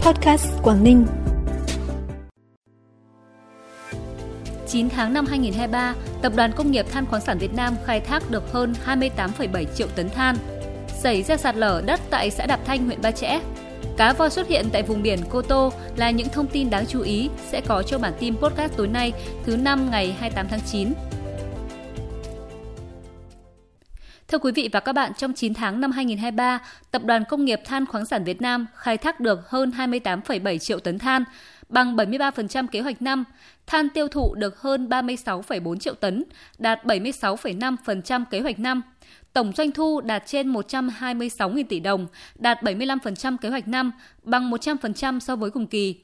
Podcast Quảng Ninh. 9 tháng năm 2023, Tập đoàn Công nghiệp Than khoáng sản Việt Nam khai thác được hơn 28,7 triệu tấn than. Xảy ra sạt lở đất tại xã Đạp Thanh, huyện Ba Chẽ. Cá voi xuất hiện tại vùng biển Cô Tô là những thông tin đáng chú ý sẽ có trong bản tin podcast tối nay, thứ năm ngày 28 tháng 9. Thưa quý vị và các bạn, trong 9 tháng năm 2023, Tập đoàn Công nghiệp Than khoáng sản Việt Nam khai thác được hơn 28,7 triệu tấn than, bằng 73% kế hoạch năm. Than tiêu thụ được hơn 36,4 triệu tấn, đạt 76,5% kế hoạch năm. Tổng doanh thu đạt trên 126.000 tỷ đồng, đạt 75% kế hoạch năm, bằng 100% so với cùng kỳ.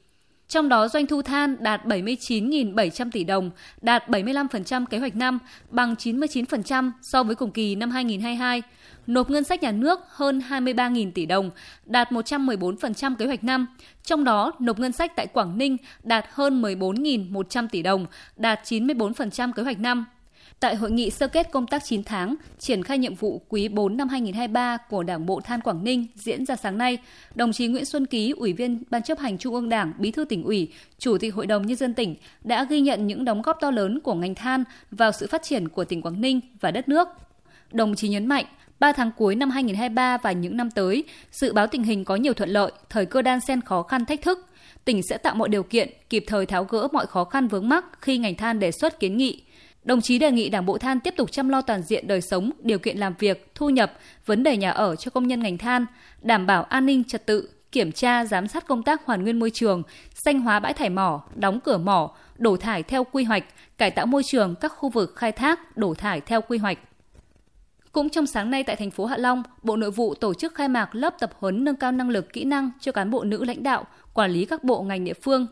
Trong đó doanh thu than đạt 79.700 tỷ đồng, đạt 75% kế hoạch năm, bằng 99% so với cùng kỳ năm 2022. Nộp ngân sách nhà nước hơn 23.000 tỷ đồng, đạt 114% kế hoạch năm. Trong đó, nộp ngân sách tại Quảng Ninh đạt hơn 14.100 tỷ đồng, đạt 94% kế hoạch năm. Tại hội nghị sơ kết công tác 9 tháng, triển khai nhiệm vụ quý 4 năm 2023 của Đảng bộ Than Quảng Ninh diễn ra sáng nay, đồng chí Nguyễn Xuân Ký, Ủy viên Ban chấp hành Trung ương Đảng, Bí thư tỉnh ủy, Chủ tịch Hội đồng Nhân dân tỉnh đã ghi nhận những đóng góp to lớn của ngành than vào sự phát triển của tỉnh Quảng Ninh và đất nước. Đồng chí nhấn mạnh, 3 tháng cuối năm 2023 và những năm tới, dự báo tình hình có nhiều thuận lợi, thời cơ đan xen khó khăn thách thức. Tỉnh sẽ tạo mọi điều kiện, kịp thời tháo gỡ mọi khó khăn vướng mắc khi ngành than đề xuất kiến nghị, Đồng chí đề nghị Đảng bộ than tiếp tục chăm lo toàn diện đời sống, điều kiện làm việc, thu nhập, vấn đề nhà ở cho công nhân ngành than, đảm bảo an ninh trật tự, kiểm tra giám sát công tác hoàn nguyên môi trường, xanh hóa bãi thải mỏ, đóng cửa mỏ, đổ thải theo quy hoạch, cải tạo môi trường các khu vực khai thác, đổ thải theo quy hoạch. Cũng trong sáng nay tại thành phố Hạ Long, Bộ Nội vụ tổ chức khai mạc lớp tập huấn nâng cao năng lực kỹ năng cho cán bộ nữ lãnh đạo, quản lý các bộ ngành địa phương.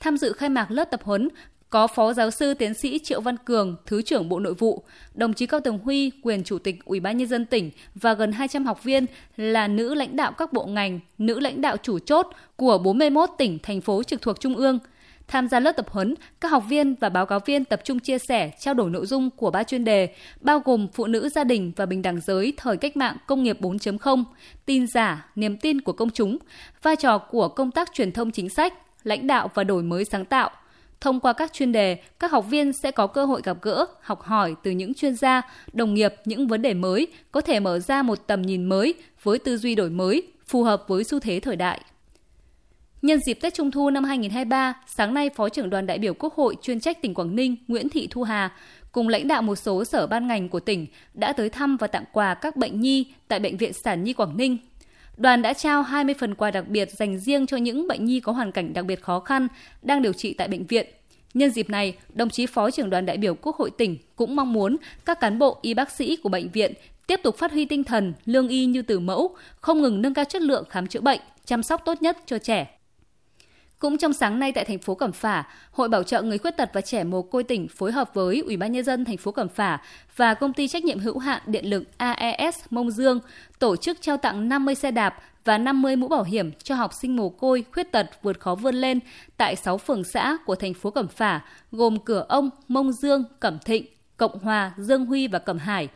Tham dự khai mạc lớp tập huấn có Phó Giáo sư Tiến sĩ Triệu Văn Cường, Thứ trưởng Bộ Nội vụ, đồng chí Cao Tường Huy, quyền Chủ tịch Ủy ban Nhân dân tỉnh và gần 200 học viên là nữ lãnh đạo các bộ ngành, nữ lãnh đạo chủ chốt của 41 tỉnh, thành phố trực thuộc Trung ương. Tham gia lớp tập huấn, các học viên và báo cáo viên tập trung chia sẻ, trao đổi nội dung của ba chuyên đề, bao gồm phụ nữ gia đình và bình đẳng giới thời cách mạng công nghiệp 4.0, tin giả, niềm tin của công chúng, vai trò của công tác truyền thông chính sách, lãnh đạo và đổi mới sáng tạo, Thông qua các chuyên đề, các học viên sẽ có cơ hội gặp gỡ, học hỏi từ những chuyên gia, đồng nghiệp những vấn đề mới, có thể mở ra một tầm nhìn mới với tư duy đổi mới, phù hợp với xu thế thời đại. Nhân dịp Tết Trung thu năm 2023, sáng nay Phó trưởng đoàn đại biểu Quốc hội chuyên trách tỉnh Quảng Ninh Nguyễn Thị Thu Hà cùng lãnh đạo một số sở ban ngành của tỉnh đã tới thăm và tặng quà các bệnh nhi tại Bệnh viện Sản Nhi Quảng Ninh đoàn đã trao 20 phần quà đặc biệt dành riêng cho những bệnh nhi có hoàn cảnh đặc biệt khó khăn đang điều trị tại bệnh viện. Nhân dịp này, đồng chí Phó trưởng đoàn đại biểu Quốc hội tỉnh cũng mong muốn các cán bộ y bác sĩ của bệnh viện tiếp tục phát huy tinh thần lương y như từ mẫu, không ngừng nâng cao chất lượng khám chữa bệnh, chăm sóc tốt nhất cho trẻ. Cũng trong sáng nay tại thành phố Cẩm Phả, Hội Bảo trợ người khuyết tật và trẻ mồ côi tỉnh phối hợp với Ủy ban nhân dân thành phố Cẩm Phả và công ty trách nhiệm hữu hạn điện lực AES Mông Dương tổ chức trao tặng 50 xe đạp và 50 mũ bảo hiểm cho học sinh mồ côi khuyết tật vượt khó vươn lên tại 6 phường xã của thành phố Cẩm Phả, gồm Cửa Ông, Mông Dương, Cẩm Thịnh, Cộng Hòa, Dương Huy và Cẩm Hải.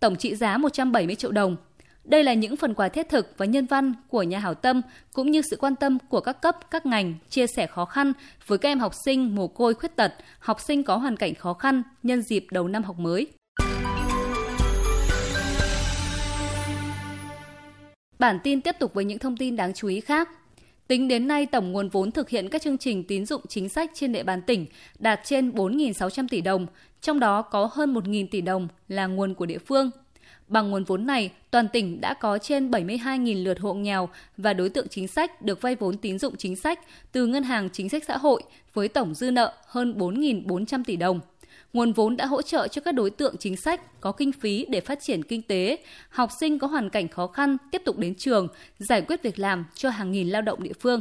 Tổng trị giá 170 triệu đồng. Đây là những phần quà thiết thực và nhân văn của nhà hảo tâm cũng như sự quan tâm của các cấp, các ngành chia sẻ khó khăn với các em học sinh mồ côi khuyết tật, học sinh có hoàn cảnh khó khăn nhân dịp đầu năm học mới. Bản tin tiếp tục với những thông tin đáng chú ý khác. Tính đến nay, tổng nguồn vốn thực hiện các chương trình tín dụng chính sách trên địa bàn tỉnh đạt trên 4.600 tỷ đồng, trong đó có hơn 1.000 tỷ đồng là nguồn của địa phương. Bằng nguồn vốn này, toàn tỉnh đã có trên 72.000 lượt hộ nghèo và đối tượng chính sách được vay vốn tín dụng chính sách từ Ngân hàng Chính sách Xã hội với tổng dư nợ hơn 4.400 tỷ đồng. Nguồn vốn đã hỗ trợ cho các đối tượng chính sách có kinh phí để phát triển kinh tế, học sinh có hoàn cảnh khó khăn tiếp tục đến trường, giải quyết việc làm cho hàng nghìn lao động địa phương.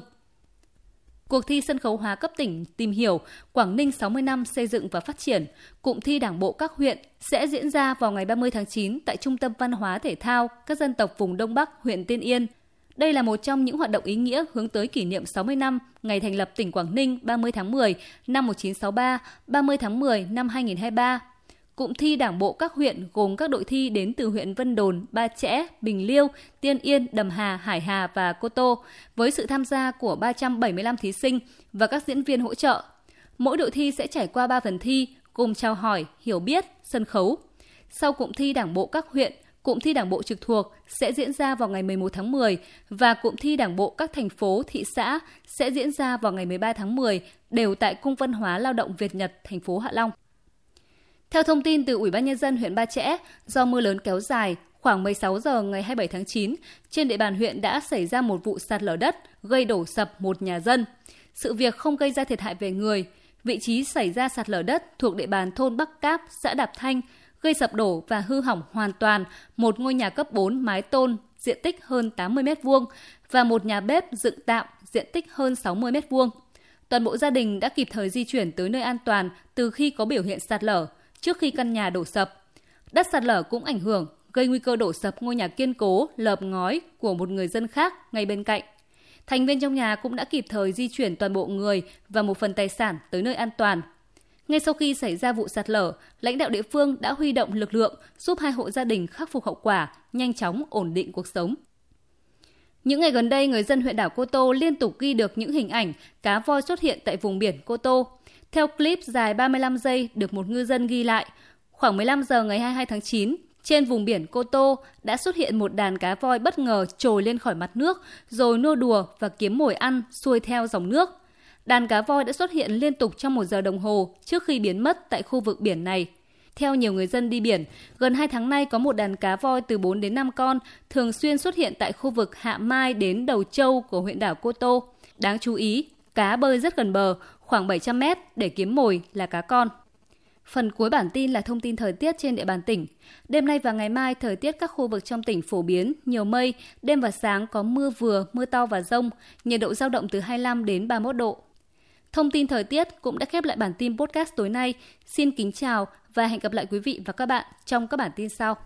Cuộc thi sân khấu hóa cấp tỉnh tìm hiểu Quảng Ninh 60 năm xây dựng và phát triển, cụm thi đảng bộ các huyện sẽ diễn ra vào ngày 30 tháng 9 tại Trung tâm Văn hóa Thể thao các dân tộc vùng Đông Bắc, huyện Tiên Yên – đây là một trong những hoạt động ý nghĩa hướng tới kỷ niệm 60 năm ngày thành lập tỉnh Quảng Ninh 30 tháng 10 năm 1963, 30 tháng 10 năm 2023 cụm thi đảng bộ các huyện gồm các đội thi đến từ huyện Vân Đồn, Ba Chẽ, Bình Liêu, Tiên Yên, Đầm Hà, Hải Hà và Cô Tô, với sự tham gia của 375 thí sinh và các diễn viên hỗ trợ. Mỗi đội thi sẽ trải qua 3 phần thi, gồm chào hỏi, hiểu biết, sân khấu. Sau cụm thi đảng bộ các huyện, cụm thi đảng bộ trực thuộc sẽ diễn ra vào ngày 11 tháng 10 và cụm thi đảng bộ các thành phố, thị xã sẽ diễn ra vào ngày 13 tháng 10 đều tại Cung văn hóa lao động Việt Nhật, thành phố Hạ Long. Theo thông tin từ Ủy ban nhân dân huyện Ba Chẽ, do mưa lớn kéo dài, khoảng 16 giờ ngày 27 tháng 9, trên địa bàn huyện đã xảy ra một vụ sạt lở đất gây đổ sập một nhà dân. Sự việc không gây ra thiệt hại về người. Vị trí xảy ra sạt lở đất thuộc địa bàn thôn Bắc Cáp, xã Đạp Thanh, gây sập đổ và hư hỏng hoàn toàn một ngôi nhà cấp 4 mái tôn diện tích hơn 80 m2 và một nhà bếp dựng tạm diện tích hơn 60 m2. Toàn bộ gia đình đã kịp thời di chuyển tới nơi an toàn từ khi có biểu hiện sạt lở, trước khi căn nhà đổ sập. Đất sạt lở cũng ảnh hưởng, gây nguy cơ đổ sập ngôi nhà kiên cố lợp ngói của một người dân khác ngay bên cạnh. Thành viên trong nhà cũng đã kịp thời di chuyển toàn bộ người và một phần tài sản tới nơi an toàn. Ngay sau khi xảy ra vụ sạt lở, lãnh đạo địa phương đã huy động lực lượng giúp hai hộ gia đình khắc phục hậu quả, nhanh chóng ổn định cuộc sống. Những ngày gần đây, người dân huyện đảo Cô Tô liên tục ghi được những hình ảnh cá voi xuất hiện tại vùng biển Cô Tô. Theo clip dài 35 giây được một ngư dân ghi lại, khoảng 15 giờ ngày 22 tháng 9, trên vùng biển Cô Tô đã xuất hiện một đàn cá voi bất ngờ trồi lên khỏi mặt nước, rồi nô đùa và kiếm mồi ăn xuôi theo dòng nước. Đàn cá voi đã xuất hiện liên tục trong một giờ đồng hồ trước khi biến mất tại khu vực biển này. Theo nhiều người dân đi biển, gần 2 tháng nay có một đàn cá voi từ 4 đến 5 con thường xuyên xuất hiện tại khu vực Hạ Mai đến Đầu Châu của huyện đảo Cô Tô. Đáng chú ý, cá bơi rất gần bờ, khoảng 700 mét để kiếm mồi là cá con. Phần cuối bản tin là thông tin thời tiết trên địa bàn tỉnh. Đêm nay và ngày mai, thời tiết các khu vực trong tỉnh phổ biến, nhiều mây, đêm và sáng có mưa vừa, mưa to và rông, nhiệt độ giao động từ 25 đến 31 độ. Thông tin thời tiết cũng đã khép lại bản tin podcast tối nay. Xin kính chào và hẹn gặp lại quý vị và các bạn trong các bản tin sau.